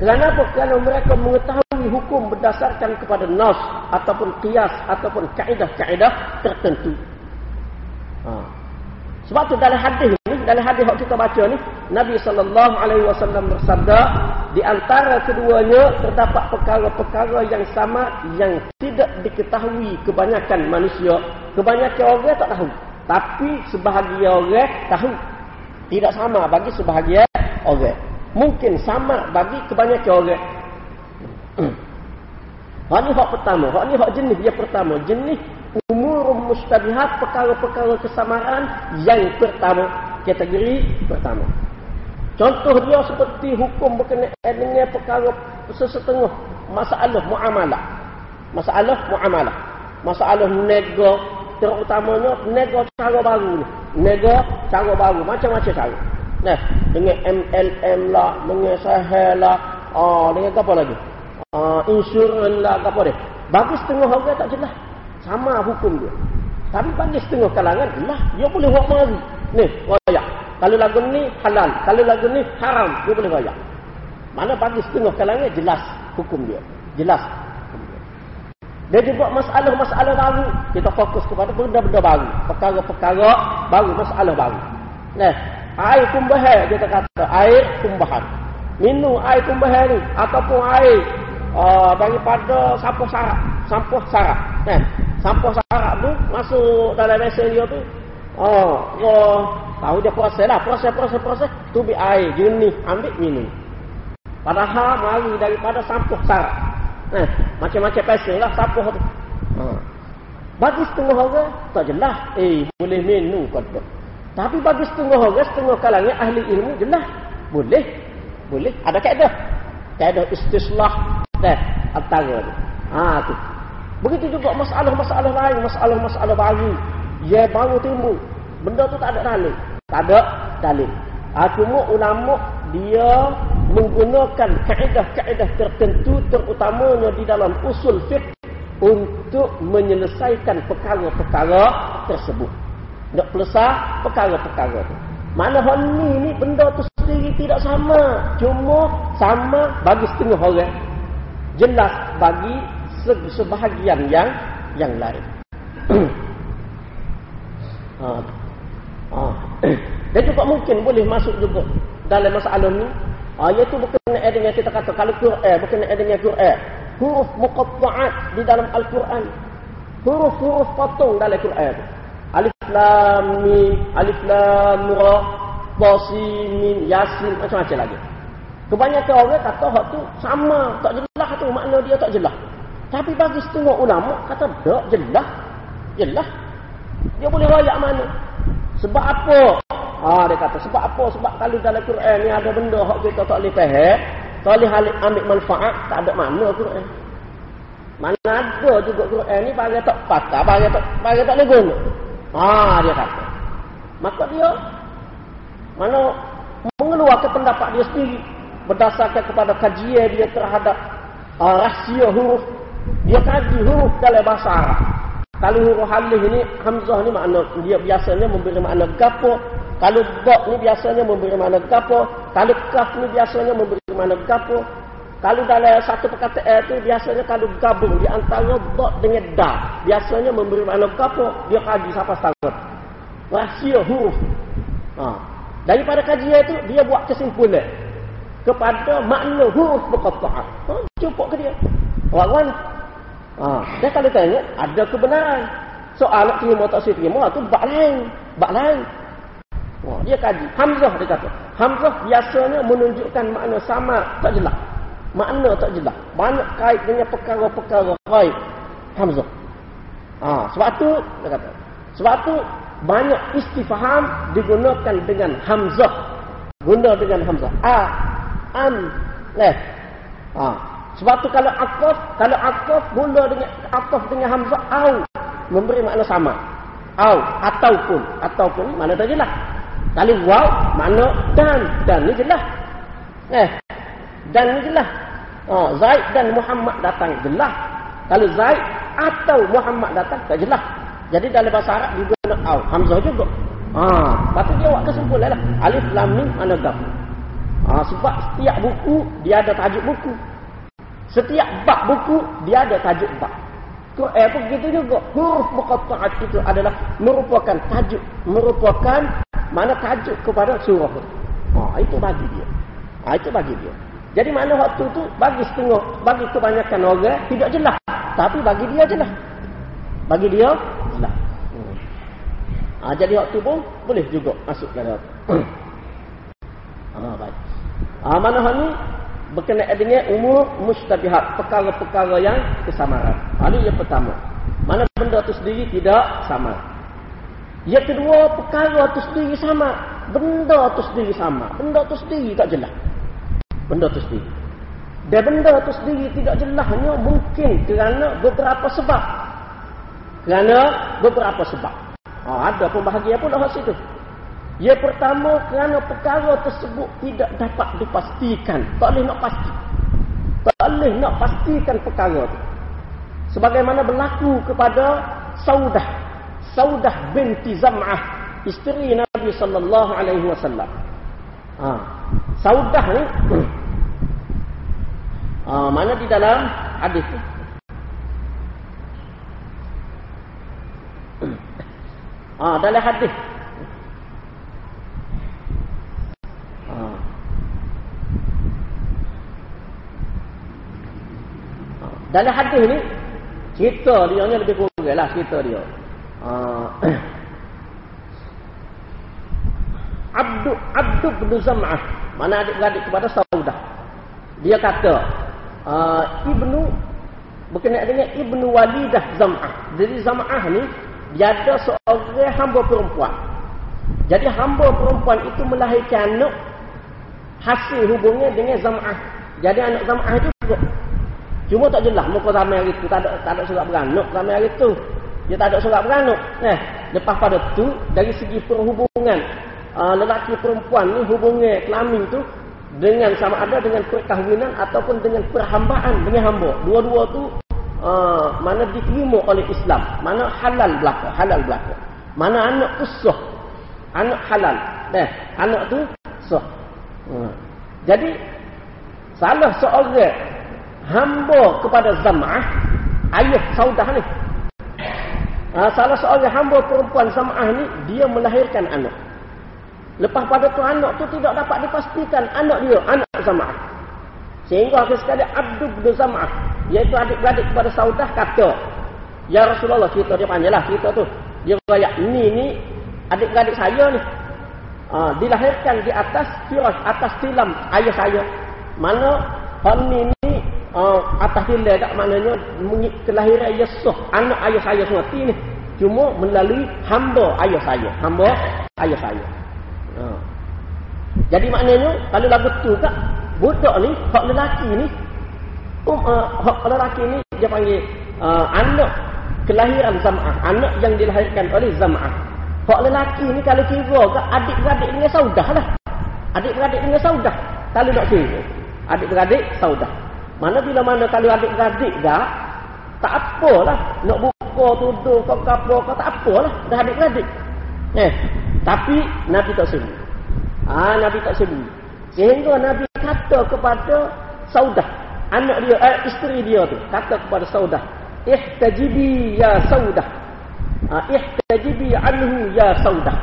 Kenapa? Kerana mereka mengetahui hukum berdasarkan kepada nas ataupun kias ataupun kaedah-kaedah tertentu. Ha. Sebab tu dalam hadis dalam hadis yang kita baca ni, Nabi sallallahu alaihi wasallam bersabda, di antara keduanya terdapat perkara-perkara yang sama yang tidak diketahui kebanyakan manusia. Kebanyakan orang tak tahu, tapi sebahagian orang tahu. Tidak sama bagi sebahagian orang. Mungkin sama bagi kebanyakan orang. Hak ni hak pertama. Hak ni hak jenis dia pertama. Jenis umur mustabihat perkara-perkara kesamaan yang pertama. Kategori pertama. Contoh dia seperti hukum berkenaan dengan perkara sesetengah masalah muamalah. Masalah muamalah. Masalah nego terutamanya nego cara baru ni. Nego cara baru macam-macam cara. Nah, dengan MLM lah, dengan sahel lah, ah dengan apa lagi? uh, insurans lah apa dia. Bagi setengah orang tak jelas. Sama hukum dia. Tapi bagi setengah kalangan jelas. Dia boleh buat mari. Ni, royak. Kalau lagu ni halal. Kalau lagu ni haram. Dia boleh royak. Mana bagi setengah kalangan jelas hukum dia. Jelas. Dia juga masalah-masalah baru. Kita fokus kepada benda-benda baru. Perkara-perkara baru. Masalah baru. Nah, air kumbahan kita kata. Air kumbahan. Minum air kumbahan ni. Ataupun air uh, daripada sampah sarap sampah sarap kan sampah sarap tu masuk dalam mesin dia tu. Oh oh tahu dia proses lah. Proses proses proses. Tu bi air jernih ambil minum. Padahal mari daripada sampah sarap eh, macam-macam pasal lah sampah tu. Uh. bagi setengah orang tak jelas. Eh boleh minum kata tapi bagi setengah orang setengah kalangan ahli ilmu jelas. Boleh. Boleh. Ada kaedah. Kaedah istislah. Dan antara tu. Ha tu. Begitu juga masalah-masalah lain, masalah-masalah baru. Ya baru timbul. Benda tu tak ada dalil. Tak ada dalil. Ha, cuma ulama dia menggunakan kaedah-kaedah tertentu terutamanya di dalam usul fiqh untuk menyelesaikan perkara-perkara tersebut. Nak pelesah perkara-perkara tu. Mana hal ni, ni benda tu sendiri tidak sama. Cuma sama bagi setengah orang jelas bagi sebahagian yang yang lain. ha. Ha. Dan juga mungkin boleh masuk juga dalam masalah ni. Ha, iaitu berkenaan dengan kita kata kalau Quran berkenaan dengan Quran. Huruf muqatta'at di dalam Al-Quran. Huruf-huruf potong dalam Quran. Alif lam mim, alif lam ra, sin yasin macam-macam lagi. Kebanyakan orang kata hak tu sama, tak jelas tu makna dia tak jelas. Tapi bagi setengah ulama kata tak jelas. Jelas. Dia boleh royak mana? Sebab apa? Ha, dia kata sebab apa? Sebab kalau dalam Quran ni ada benda hak kita tak boleh faham, tak boleh ambil manfaat, tak ada makna Quran. Mana ada juga Quran ni bagi tak patah, bagi tak bagi tak guna. Ha, dia kata. Maka dia mana mengeluarkan pendapat dia sendiri berdasarkan kepada kajian dia terhadap uh, rahsia huruf dia kaji huruf dalam bahasa Arab. Kalau huruf halih ini hamzah ni makna dia biasanya memberi makna gapo. Kalau ba ni biasanya memberi makna gapo. Kalau kaf ni biasanya memberi makna gapo. Kalau dalam satu perkataan itu biasanya kalau gabung di antara ba dengan da biasanya memberi makna gapo. Dia kaji siapa sangat rahsia huruf. Ha. daripada kajian itu dia buat kesimpulan kepada makna huruf muqatta'ah. Ha, cukup ke dia? Orang ha, dia kalau tanya ada kebenaran. Soal nak terima tak saya terima tu bab lain, bab lain. Ha, dia kaji. Hamzah dia kata. Hamzah biasanya menunjukkan makna sama tak jelas. Makna tak jelas. Banyak kait dengan perkara-perkara kait Hamzah. Ha, sebab tu dia kata. Sebab tu banyak istifham digunakan dengan Hamzah. Guna dengan Hamzah. A an leh ha sebab tu kalau aqaf kalau aqaf mula dengan aqaf dengan hamzah au. Memberi makna sama. Au ataupun. Ataupun mana tak jelas. Kalau waw makna dan. Dan ni jelas. Eh dan ni jelas. Ha zaid dan muhammad datang jelas. Kalau zaid atau muhammad datang tak jelas. Jadi dalam bahasa arab juga nak au. Hamzah juga. Ha patut dia buat kesimpulan lah. Alif lam mim mana gaf Ha, sebab setiap buku dia ada tajuk buku. Setiap bab buku dia ada tajuk bab. Quran pun begitu juga. Huruf muqatta'at itu adalah merupakan tajuk, merupakan mana tajuk kepada surah. Ha, itu bagi dia. Ha, itu bagi dia. Jadi mana waktu tu bagi setengah, bagi kebanyakan orang tidak jelas. Tapi bagi dia jelas. Bagi dia jelas. Hmm. Ha, jadi waktu pun boleh juga masuk dalam. ha, baik. Ha, mana hal ni berkenaan dengan umur mustabihat. Perkara-perkara yang kesamaran. Ha, ini yang pertama. Mana benda tu sendiri tidak sama. Yang kedua, perkara tu sendiri sama. Benda tu sendiri sama. Benda tu sendiri tak jelas benda itu sendiri. Dan benda itu sendiri tidak jelasnya mungkin kerana beberapa sebab. Kerana beberapa sebab. Ha, ada pembahagian pun dah situ. Yang pertama kerana perkara tersebut tidak dapat dipastikan. Tak boleh nak pasti. Tak boleh nak pastikan perkara itu. Sebagaimana berlaku kepada Saudah. Saudah binti Zam'ah. Isteri Nabi sallallahu alaihi wasallam. Ha. Saudah ni ha, mana di dalam hadis tu? Ha, dalam hadis. Dalam hadis ni cerita dia ni lebih kurang lah cerita dia. Ah. Abdu Abdu bin Zam'ah mana adik-beradik kepada Saudah. Dia kata uh, Ibnu berkenaan dengan Ibnu Walidah Zam'ah. Jadi Zam'ah ni dia ada seorang hamba perempuan. Jadi hamba perempuan itu melahirkan anak hasil hubungnya dengan Zam'ah. Jadi anak Zam'ah itu. Cuma tak jelas muka ramai hari itu. Tak ada, tak ada surat beranak ramai hari itu. Dia tak ada surat beranak. Eh, lepas pada tu dari segi perhubungan uh, lelaki perempuan ni hubungnya kelamin tu dengan sama ada dengan perkahwinan ataupun dengan perhambaan dengan hamba. Dua-dua tu uh, mana diterima oleh Islam, mana halal belaka, halal belaka. Mana anak tu sah. Anak halal. Eh, anak tu sah. Uh. Jadi salah seorang hamba kepada Zam'ah ayah saudah ni. Uh, salah seorang hamba perempuan Zam'ah ni dia melahirkan anak. Lepas pada tu anak tu tidak dapat dipastikan anak dia, anak Zam'ah. Sehingga akhir sekali Abdul bin Zam'ah, iaitu adik-beradik kepada Saudah kata, Ya Rasulullah, cerita dia panjang lah cerita tu. Dia berkata, ini ni adik-beradik saya ni. Ha, dilahirkan di atas firas, atas tilam ayah saya. Mana hal ni ni uh, atas tilam tak maknanya kelahiran Yesus, anak ayah saya semua ni. Cuma melalui hamba ayah saya. Hamba ayah saya. Ha. Jadi maknanya kalau lah betul tak budak ni hak lelaki ni um, uh, hak lelaki ni dia panggil uh, anak kelahiran Zam'ah, anak yang dilahirkan oleh Zam'ah. Hak lelaki ni kalau kira ke adik-beradik dengan saudah lah. Adik-beradik dengan saudah. Kalau nak kira. Adik-beradik saudah. Mana bila mana kalau adik-beradik tak, tak apalah. Nak buka tuduh kau kapal kau tak apalah. Dah adik-beradik. Eh, tapi Nabi tak sebut. Ah, Nabi tak sebut. Sehingga Nabi kata kepada Saudah, anak dia, eh, isteri dia tu, kata kepada Saudah, "Ihtajibi ya Saudah." Ah, "Ihtajibi anhu ya Saudah."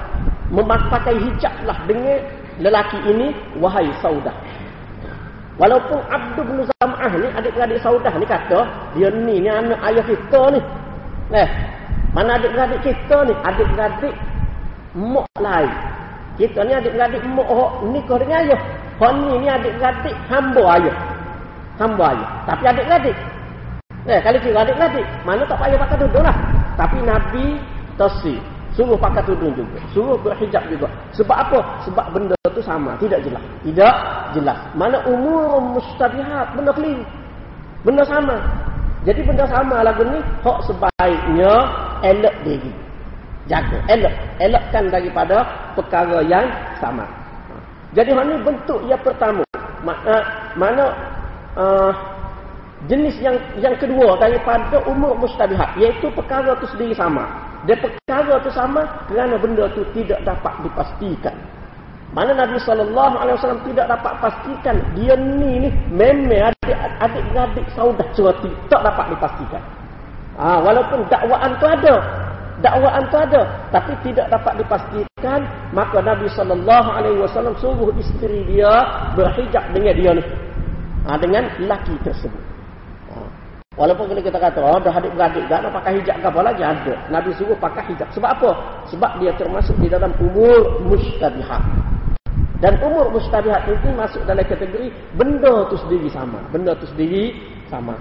Memakai hijablah dengan lelaki ini wahai Saudah. Walaupun Abdul bin Zam'ah ni adik-adik Saudah ni kata, dia ni ni anak ayah kita ni. Eh, mana adik-adik kita ni? Adik-adik mak lain. Kita ni adik-beradik mak hok nikah dengan ayah. Hok ni ni adik-beradik hamba ayah. Hamba ayah. Tapi adik-beradik. Eh, kalau kira adik-beradik, mana tak payah pakai tudung lah. Tapi Nabi tasi. Suruh pakai tudung juga. Suruh berhijab juga. Sebab apa? Sebab benda tu sama. Tidak jelas. Tidak jelas. Mana umur mustabihat. Benda keliru. Benda sama. Jadi benda sama lagu ni. Hok sebaiknya elok diri jaga elok elokkan daripada perkara yang sama jadi mana bentuk yang pertama mana mana uh, jenis yang yang kedua daripada umur mustabihat iaitu perkara itu sendiri sama dan perkara itu sama kerana benda itu tidak dapat dipastikan mana Nabi sallallahu alaihi wasallam tidak dapat pastikan dia ni ni memang adik adik adik saudah suatu tak dapat dipastikan. Ha, walaupun dakwaan tu ada dakwaan itu ada tapi tidak dapat dipastikan maka Nabi sallallahu alaihi wasallam suruh isteri dia berhijab dengan dia ni ha, dengan laki tersebut. Walaupun kalau kita kata oh dah adik-beradik dah nak pakai hijab ke apa lagi? Ada. Nabi suruh pakai hijab. Sebab apa? Sebab dia termasuk di dalam umur mustabihat. Dan umur mustabihat itu masuk dalam kategori benda tu sendiri sama. Benda tu sendiri sama